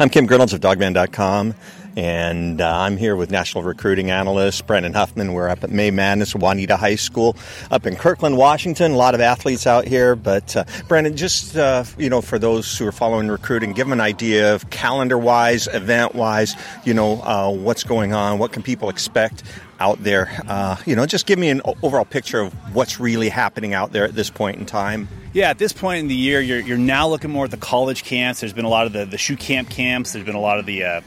I'm Kim Grinolds of Dawgman.com, and uh, I'm here with National Recruiting Analyst Brandon Huffman. We're up at May Madness, Juanita High School, up in Kirkland, Washington. A lot of athletes out here, but uh, Brandon, just uh, you know, for those who are following recruiting, give them an idea of calendar-wise, event-wise, you know, uh, what's going on, what can people expect out there. Uh, you know, just give me an overall picture of what's really happening out there at this point in time. Yeah, at this point in the year, you're, you're now looking more at the college camps. There's been a lot of the, the shoe camp camps. There's been a lot of the uh,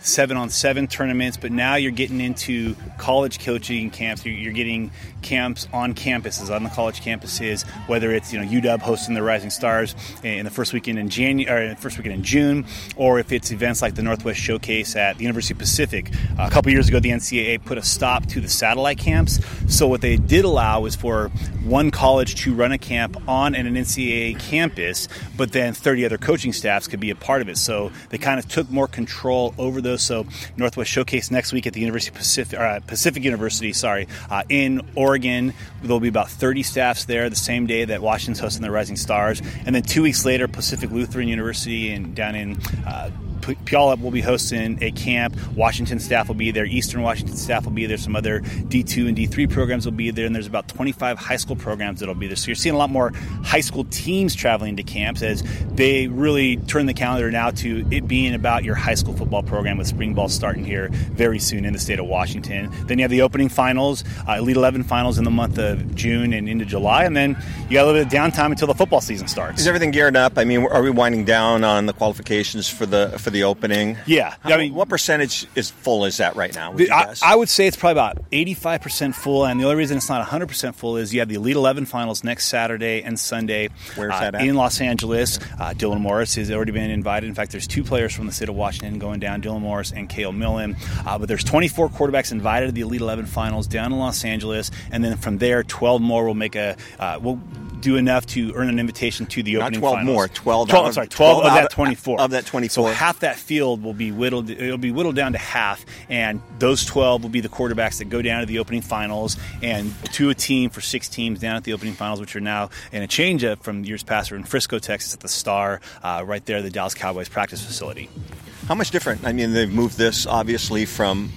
seven on seven tournaments, but now you're getting into college coaching camps. You're, you're, getting camps on campuses, on the college campuses, whether it's you know UW hosting the Rising Stars in the first weekend in January, or first weekend in June, or if it's events like the Northwest Showcase at the University of Pacific. Uh, a couple years ago, the NCAA put a stop to the satellite camps. So what they did allow was for one college to run a camp on an NCAA campus, but then 30 other coaching staffs could be a part of it. So they kind of took more control over those. So Northwest Showcase next week at the University Pacific, uh, Pacific University, sorry, uh, in Oregon. There'll be about 30 staffs there the same day that Washington's hosting the Rising Stars, and then two weeks later, Pacific Lutheran University and down in uh, Puyallup will be hosting a camp. Washington staff will be there. Eastern Washington staff will be there. Some other D2 and D3 programs will be there. And there's about 25 high school programs that'll be there. So you're seeing a lot more high school teams traveling to camps as they really turn the calendar now to it being about your high school football program with spring ball starting here very soon in the state of Washington. Then you have the opening finals, uh, Elite 11 finals in the month of June and into July. And then you got a little bit of downtime until the football season starts. Is everything geared up? I mean, are we winding down on the qualifications for the for the opening? Yeah, How, I mean, what percentage is full is that right now? Would I, I, would say it's probably about eighty-five percent full, and the only reason it's not hundred percent full is you have the Elite Eleven finals next Saturday and Sunday. Where's uh, that at? In Los Angeles. Uh, Dylan Morris has already been invited. In fact, there's two players from the state of Washington going down: Dylan Morris and Cale Millen. Uh, but there's 24 quarterbacks invited to the Elite Eleven finals down in Los Angeles, and then from there, 12 more will make a. Uh, will do enough to earn an invitation to the opening Not 12 finals. more, 12, 12 I'm sorry, 12, 12 of that 24. Of that 24. So half that field will be whittled it'll be whittled down to half and those 12 will be the quarterbacks that go down to the opening finals and to a team for six teams down at the opening finals which are now in a change up from years past We're in Frisco, Texas at the Star uh, right there the Dallas Cowboys practice facility. How much different? I mean, they've moved this obviously from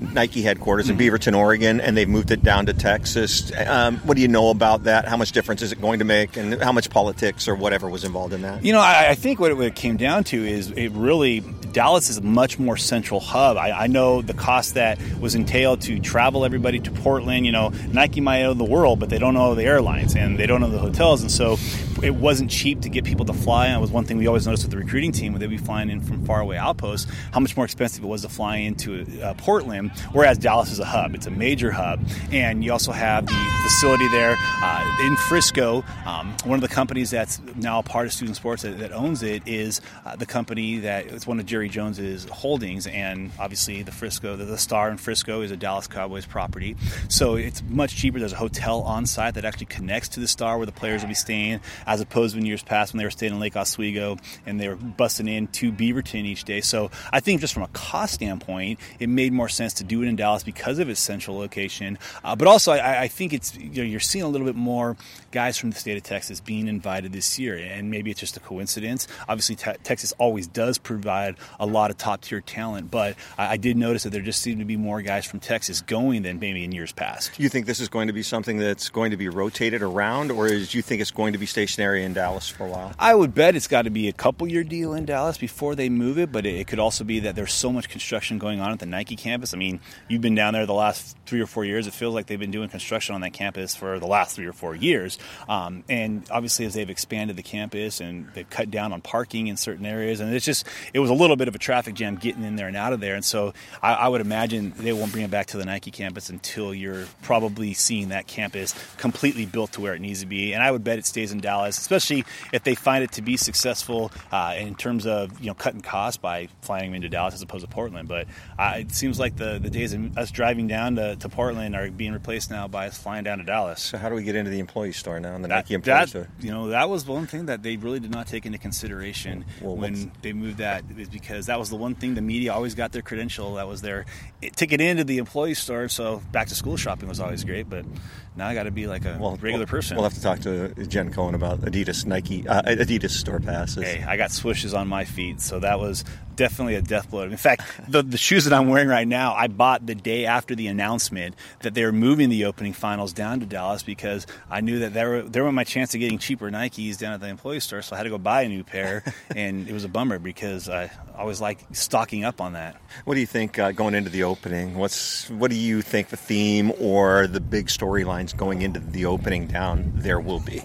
Nike headquarters in Beaverton, Oregon, and they've moved it down to Texas. Um, what do you know about that? How much difference is it going to make, and how much politics or whatever was involved in that? You know, I, I think what it, what it, came down to is it really Dallas is a much more central hub. I, I, know the cost that was entailed to travel everybody to Portland. You know, Nike might know the world, but they don't know the airlines and they don't know the hotels, and so it wasn't cheap to get people to fly. And it was one thing we always noticed with the recruiting team when they'd be flying in from faraway outposts, how much more expensive it was to fly into uh, Portland. Whereas Dallas is a hub; it's a major hub, and you also have the facility there uh, in Frisco. Um, one of the companies that's now a part of Student Sports that, that owns it is uh, the company that it's one of Jerry Jones's holdings, and obviously the Frisco, the, the Star in Frisco is a Dallas Cowboys property. So it's much cheaper. There's a hotel on site that actually connects to the Star where the players will be staying, as opposed to in years past when they were staying in Lake Oswego and they were busting in to Beaverton each day. So I think just from a cost standpoint, it made more sense to do it in Dallas because of its central location. Uh, but also, I, I, think it's you know, you're seeing a little bit more guys from the state of Texas being invited this year, and maybe it's just a coincidence. Obviously, te- Texas always does provide a lot of top tier talent, but I, I, did notice that there just seemed to be more guys from Texas going than maybe in years past. Do you think this is going to be something that's going to be rotated around, or is you think it's going to be stationary in Dallas for a while? I would bet it's got to be a couple year deal in Dallas before they move it, but it, could also be that there's so much construction going on at the Nike campus. I mean, you've been down there the last three or four years. It feels like they've been doing construction on that campus for the last three or four years. Um, and obviously, as they've expanded the campus and they've cut down on parking in certain areas, and it's just it was a little bit of a traffic jam getting in there and out of there. And so I, I would imagine they won't bring it back to the Nike campus until you're probably seeing that campus completely built to where it needs to be. And I would bet it stays in Dallas, especially if they find it to be successful uh, in terms of you know cutting costs by flying them into Dallas as opposed to Portland. But uh, it seems like the, the days of us driving down to, to Portland are being replaced now by us flying down to Dallas. So how do we get into the employee store now? And the that, Nike employee that, store? You know, that was one thing that they really did not take into consideration well, when they moved that, is because that was the one thing the media always got their credential. That was their ticket into the employee store. So back to school shopping was always great, but now I got to be like a well, regular person. We'll have to talk to Jen Cohen about Adidas Nike uh, Adidas store passes. Hey, I got swooshes on my feet, so that was definitely a death blow. In fact, the, the shoes that I'm wearing right now, I bought the day after the announcement that they were moving the opening finals down to Dallas because I knew that there were, there were my chance of getting cheaper Nikes down at the employee store, so I had to go buy a new pair, and it was a bummer because I always like stocking up on that. What do you think uh, going into the opening? What's what do you think the theme or the big storylines going into the opening down there will be?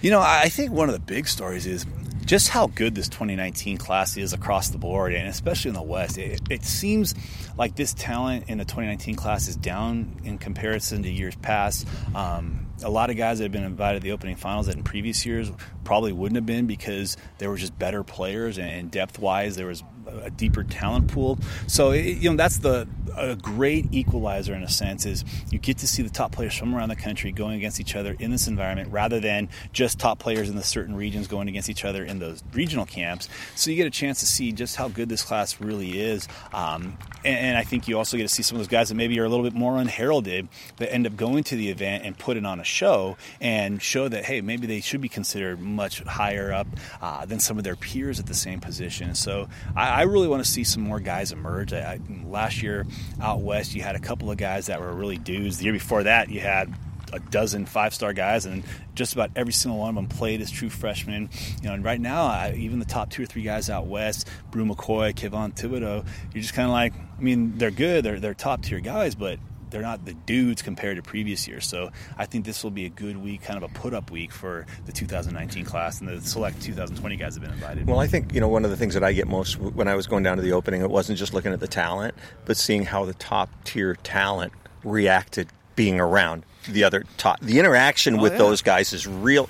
You know, I think one of the big stories is just how good this 2019 class is across the board, and especially in the West. It, it, seems like this talent in the 2019 class is down in comparison to years past. Um, a lot of guys that have been invited to the opening finals that in previous years probably wouldn't have been because there were just better players and depth wise there was a deeper talent pool. So it, you know that's the a great equalizer in a sense is you get to see the top players from around the country going against each other in this environment rather than just top players in the certain regions going against each other in those regional camps. So you get a chance to see just how good this class really is, um, and, and, I think you also get to see some of those guys that maybe are a little bit more unheralded that end up going to the event and putting on a show and show that hey maybe they should be considered much higher up uh, than some of their peers at the same position. So I, I really want to see some more guys emerge. I, I, last year out west, you had a couple of guys that were really dudes. The year before that, you had a dozen five star guys, and just about every single one of them played as true freshmen. You know, and right now, I, even the top two or three guys out west, Bru McCoy, Kayvon Thibodeaux, you're just kind of like, I mean, they're good, they're they're top tier guys, but they're not the dudes compared to previous years. So I think this will be a good week, kind of a put up week for the 2019 class and the select 2020 guys have been invited. Well, I think you know one of the things that I get most when I was going down to the opening, it wasn't just looking at the talent, but seeing how the top tier talent reacted being around the other top. The interaction oh, with yeah. those guys is real.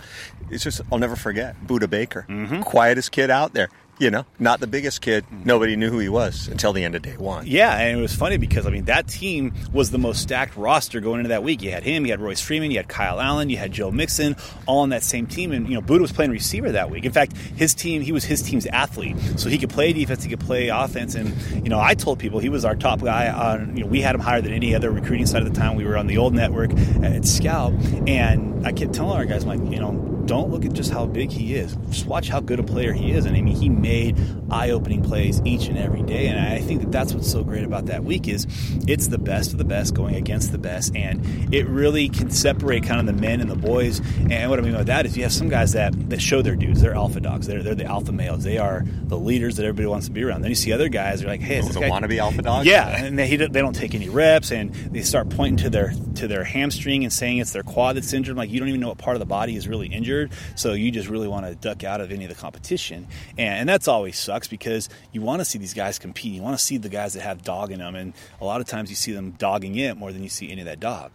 It's just I'll never forget Budda Baker, mm-hmm. quietest kid out there you know, not the biggest kid. Hmm. Nobody knew who he was until the end of day one. Yeah, and it was funny because I mean that team was the most stacked roster going into that week. You had him, you had Royce Freeman, you had Kyle Allen, you had Joe Mixon, all on that same team. And you know, Budda was playing receiver that week. In fact, his team, he was his team's athlete, so he could play defense, he could play offense. And you know, I told people he was our top guy. On you know, we had him higher than any other recruiting side at the time. We were on the old network at Scout, and I kept telling our guys, like, you know don't look at just how big he is. Just watch how good a player he is. And I mean, he made eye-opening plays each and every day. And I think that that's what's so great about that week is it's the best of the best going against the best, and it really can separate kind of the men and the boys. And what I mean by that is you have some guys that that show their dudes. They're alpha dogs. They're they're the alpha males. They are the leaders that everybody wants to be around. Then you see other guys. They're like, hey, is this guy want to be alpha dogs? Yeah, and they, they don't take any reps, and they start pointing to their to their hamstring and saying it's their quad that's injured. Like you don't even know what part of the body is really injured. So you just really want to duck out of any of the competition. And, and that's always sucks because you want to see these guys compete. You want to see the guys that have dog in them. And a lot of times you see them dogging it more than you see any of that dog.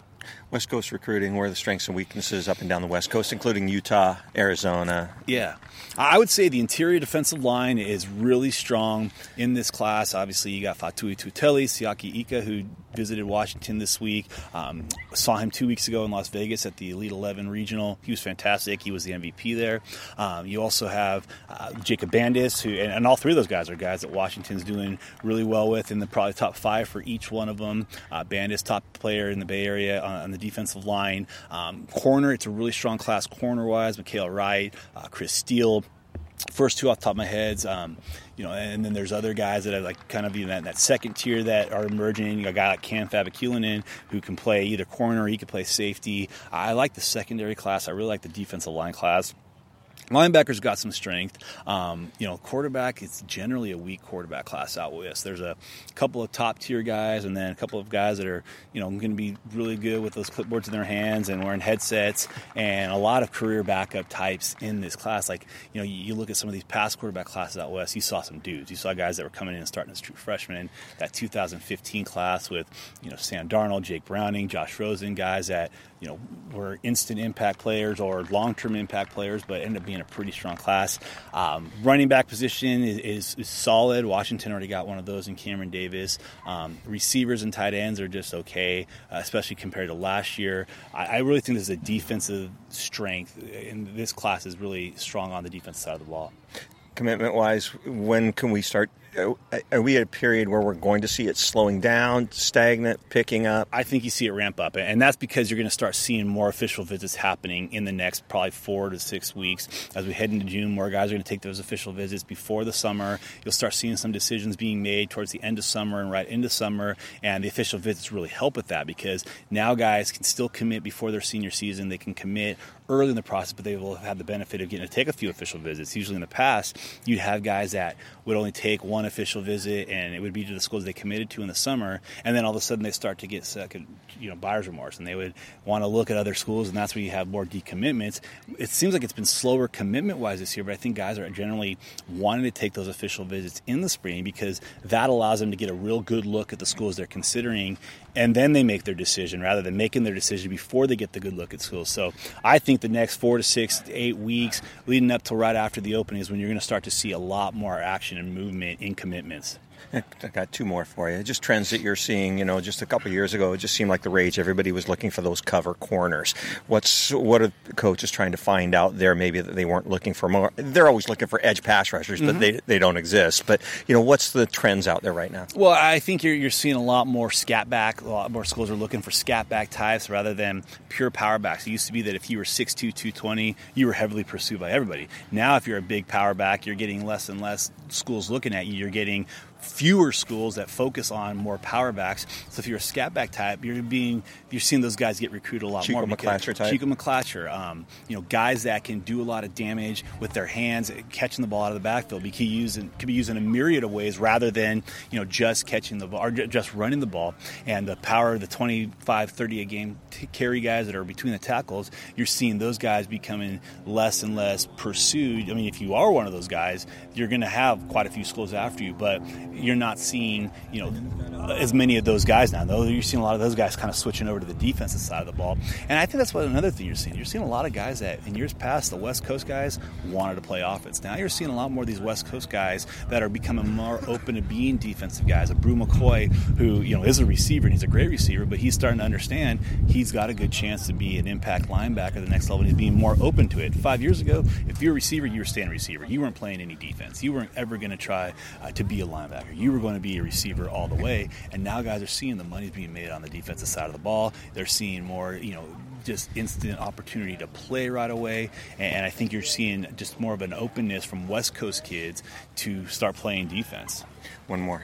West Coast recruiting, where are the strengths and weaknesses up and down the West Coast, including Utah, Arizona? Yeah. I would say the interior defensive line is really strong in this class. Obviously, you got Faatui Tuitele, Siaki Ika, who visited Washington this week. Um, saw him two weeks ago in Las Vegas at the Elite 11 Regional. He was fantastic. He was the MVP there. Um, you also have uh, Jacob Bandes, who, and, and, all three of those guys are guys that Washington's doing really well with in the probably top five for each one of them. Uh, Bandes, top player in the Bay Area on, the defensive line. Um, corner, it's a really strong class corner wise. Mykael Wright, uh, Chris Steele first two off the top of my heads. Um, you know, and then there's other guys that are like kind of in that, second tier that are emerging. You got a guy like Cam Fabiculanan who can play either corner, or he can play safety. I like the secondary class. I really like the defensive line class. Linebackers got some strength. Um, you know, quarterback, it's generally a weak quarterback class out west. There's a couple of top tier guys and then a couple of guys that are, you know, going to be really good with those clipboards in their hands and wearing headsets and a lot of career backup types in this class. Like, you know, you, look at some of these past quarterback classes out west, you saw some dudes. You saw guys that were coming in and starting as true freshmen that 2015 class with, you know, Sam Darnold, Jake Browning, Josh Rosen, guys that, you know, were instant impact players or long term impact players, but ended up being a pretty strong class. Um, running back position is, is, is, solid. Washington already got one of those in Cameron Davis. Um, receivers and tight ends are just okay, uh, especially compared to last year. I, I really think there's a defensive strength, and this class is really strong on the defensive side of the ball commitment wise, when can we start are we at a period where we're going to see it slowing down, stagnant, picking up? I think you see it ramp up, and that's because you're going to start seeing more official visits happening in the next probably four to six weeks. As we head into June, more guys are going to take those official visits before the summer. You'll start seeing some decisions being made towards the end of summer and right into summer, and the official visits really help with that because now guys can still commit before their senior season. They can commit early in the process, but they will have the benefit of getting to take a few official visits. Usually in the past, you'd have guys that would only take one official visit, and it would be to the schools they committed to in the summer, and then all of a sudden they start to get second, you know, buyer's remorse, and they would want to look at other schools, and that's where you have more decommitments. It seems like it's been slower commitment-wise this year, but I think guys are generally wanting to take those official visits in the spring because that allows them to get a real good look at the schools they're considering and then they make their decision rather than making their decision before they get the good look at schools. So I think the next four to six to eight weeks leading up to right after the opening is when you're going to start to see a lot more action and movement in commitments. I got two more for you. Just trends that you're seeing. You know, just a couple years ago, it just seemed like the rage. Everybody was looking for those cover corners. What's what are coaches trying to find out there? Maybe that they weren't looking for more. They're always looking for edge pass rushers, but mm-hmm. they they don't exist. But you know, what's the trends out there right now? Well, I think you're you're seeing a lot more scat back. A lot more schools are looking for scat back types rather than pure power backs. It used to be that if you were 6'2", 220, you were heavily pursued by everybody. Now, if you're a big power back, you're getting less and less schools looking at you. You're getting fewer schools that focus on more power backs. So if you're a scat back type, you're being you're seeing those guys get recruited a lot Chico more. McClatcher type. Chico McClatcher, um, you know, guys that can do a lot of damage with their hands, catching the ball out of the backfield. Be key using could be used in a myriad of ways rather than you know just catching the ball or just running the ball. And the power of the 25, 30 a game t- carry guys that are between the tackles, you're seeing those guys becoming less and less pursued. I mean, if you are one of those guys, you're going to have quite a few schools after you, but you're not seeing you know as many of those guys now. Though you're seeing a lot of those guys kind of switching over to the defensive side of the ball, and I think that's what another thing you're seeing. You're seeing a lot of guys that in years past the West Coast guys wanted to play offense. Now you're seeing a lot more of these West Coast guys that are becoming more open to being defensive guys. A Bru McCoy, who you know is a receiver and he's a great receiver, but he's starting to understand he's got a good chance to be an impact linebacker at the next level. And he's being more open to it. Five years ago, if you're a receiver, you were staying receiver. You weren't playing any defense. You weren't ever going to try uh, to be a linebacker. You were going to be a receiver all the way. And now guys are seeing the money's being made on the defensive side of the ball. They're seeing more, you know, just instant opportunity to play right away. And I think you're seeing just more of an openness from West Coast kids to start playing defense. One more.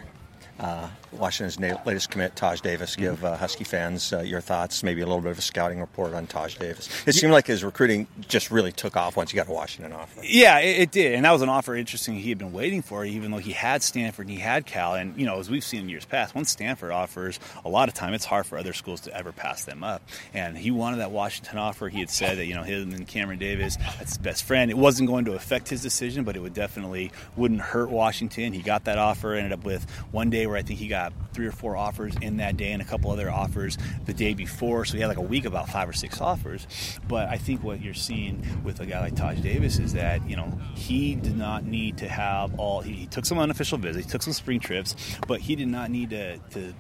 Uh, Washington's latest commit, Taj Davis. Give uh, Husky fans uh, your thoughts, maybe a little bit of a scouting report on Taj Davis. It seemed like his recruiting just really took off once he got a Washington offer. Yeah, it, it, did, and that was an offer interesting he had been waiting for, even though he had Stanford and he had Cal. And you know, as we've seen in years past, once Stanford offers, a lot of time it's hard for other schools to ever pass them up. And he wanted that Washington offer. He had said that you know him and Cameron Davis, that's his best friend. It wasn't going to affect his decision, but it would definitely wouldn't hurt Washington. He got that offer. Ended up with one day where I think he got three or four offers in that day and a couple other offers the day before. So he had like a week about five or six offers. But I think what you're seeing with a guy like Taj Davis is that, you know, he did not need to have all, he, he took some unofficial visits, he took some spring trips, but he did not need to, to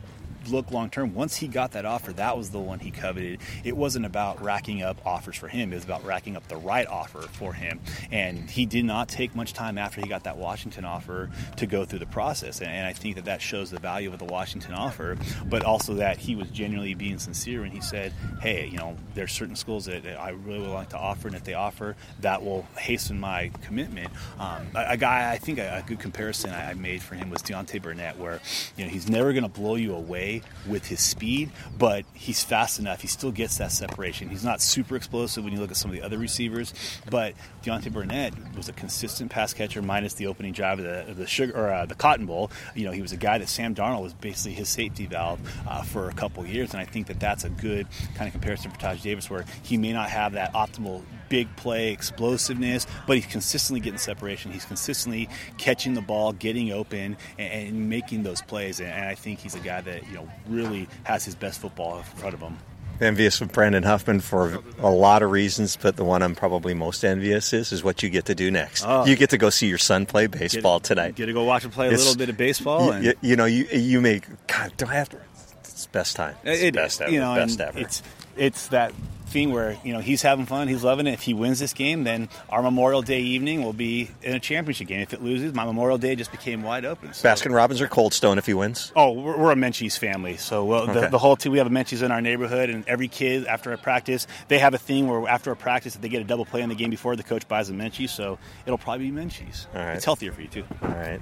look long term. Once he got that offer, that was the one he coveted. It wasn't about racking up offers for him, it was about racking up the right offer for him. And he did not take much time after he got that Washington offer to go through the process. And, I think that that shows the value of the Washington offer, but also that he was genuinely being sincere when he said, hey, you know, there's certain schools that I really would like to offer, and if they offer, that will hasten my commitment. Um, a, a, guy, I think a, a good comparison I, I made for him was Deontay Burnett, where, you know, he's never going to blow you away with his speed, but he's fast enough. He still gets that separation. He's not super explosive when you look at some of the other receivers, but Deontay Burnett was a consistent pass catcher, minus the opening drive of the, the sugar or uh, the Cotton Bowl. You know, he was a guy that Sam Darnold was basically his safety valve uh, for a couple years, and I think that that's a good kind of comparison for Taj Davis, where he may not have that optimal big play explosiveness, but he's consistently getting separation. He's consistently catching the ball, getting open, and, and making those plays. And, and I think he's a guy that you know really has his best football in front of him envious of Brandon Huffman for a lot of reasons, but the one I'm probably most envious is is what you get to do next. Oh. You get to go see your son play baseball get, tonight. Get to go watch him play a it's, little bit of baseball. You, you, know, you you make God. Do I have to? It's best time. It's it best ever. You know, best ever. It's it's that thing where you know he's having fun, he's loving it. If he wins this game, then our Memorial Day evening will be in a championship game. If it loses, my Memorial Day just became wide open. So. Baskin Robbins or Cold Stone if he wins? Oh, we're, we're a Menchie's family, so okay. the, the, whole team. We have a Menchie's in our neighborhood, and every kid after a practice, they have a thing where after a practice, if they get a double play in the game before, the coach buys a Menchie. So it'll probably be Menchie's. All right, it's healthier for you too. All right.